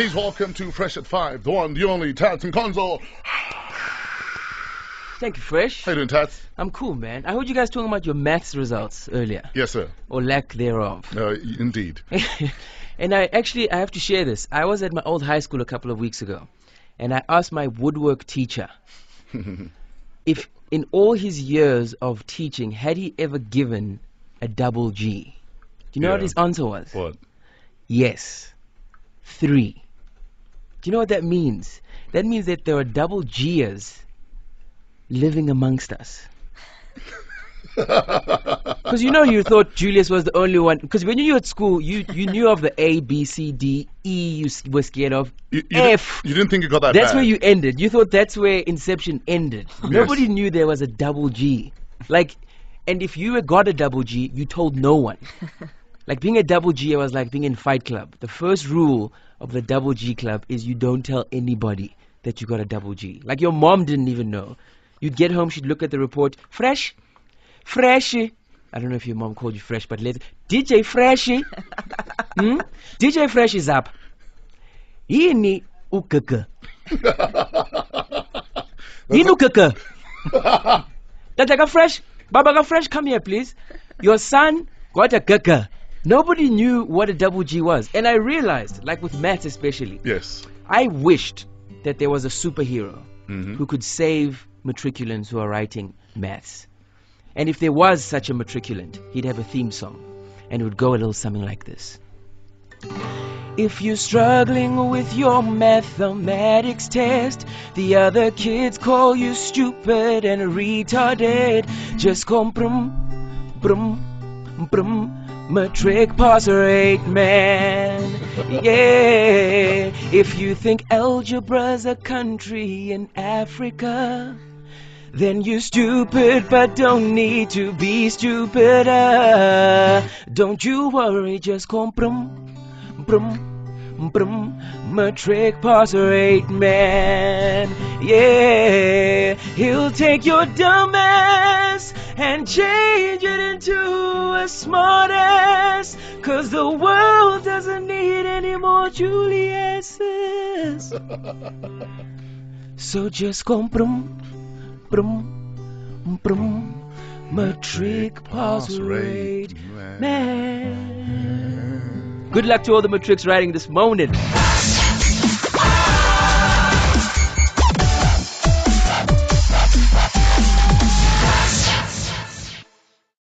Please welcome to Fresh at 5, the one, the only, Tats Nkonzo. Thank you, Fresh. How you doing, Tats? I'm cool, man. I heard you guys talking about your maths results earlier, Yes, sir. or lack thereof. Uh, indeed. and I actually I have to share this. I was at my old high school a couple of weeks ago, and I asked my woodwork teacher if in all his years of teaching had he ever given a double G. Do you know what his answer was? What? Yes. Three. Do you know what that means? That means that there are double Gers living amongst us. Because you know you thought Julius was the only one. Because when you were at school, you, you knew of the A, B, C, D, E. You were scared of You, you, F. Didn't, you didn't think you got that That's bad. where you ended. You thought that's where Inception ended. Nobody knew there was a double G. Like, and if you had got a double G, you told no one. like being a double G was like being in Fight Club. The first rule of the double G club is you don't tell anybody that you got a double G. Like your mom didn't even know. You'd get home, she'd look at the report, fresh, freshy. I don't know if your mom called you fresh, but later, DJ Freshy. hmm? DJ Fresh is up. Yini ukeke. Yini ukeke. Tata ka fresh. Baba fresh, come here, please. Your son got a keke. Nobody knew what a double G was. And I realized, like with maths especially, Yes. I wished that there was a superhero Mhm. who could save matriculants who are writing maths. And if there was such a matriculant, he'd have a theme song. And it would go a little something like this. If you're struggling with your mathematics test, the other kids call you stupid and retarded. Just come brum, brum, brum, matric pass rate, man. Yeah, if you think algebra's a country in Africa, then you're stupid, but don't need to be stupider. Don't you worry, just come brum, brum, brum, matric pass rate, man. Yeah, he'll take your dumb ass and change it into a smart ass. Cause the world doesn't need any more Julius's. So just come brum, brum, brum, matric pass rate, man. Good luck to all the matrics writing this morning.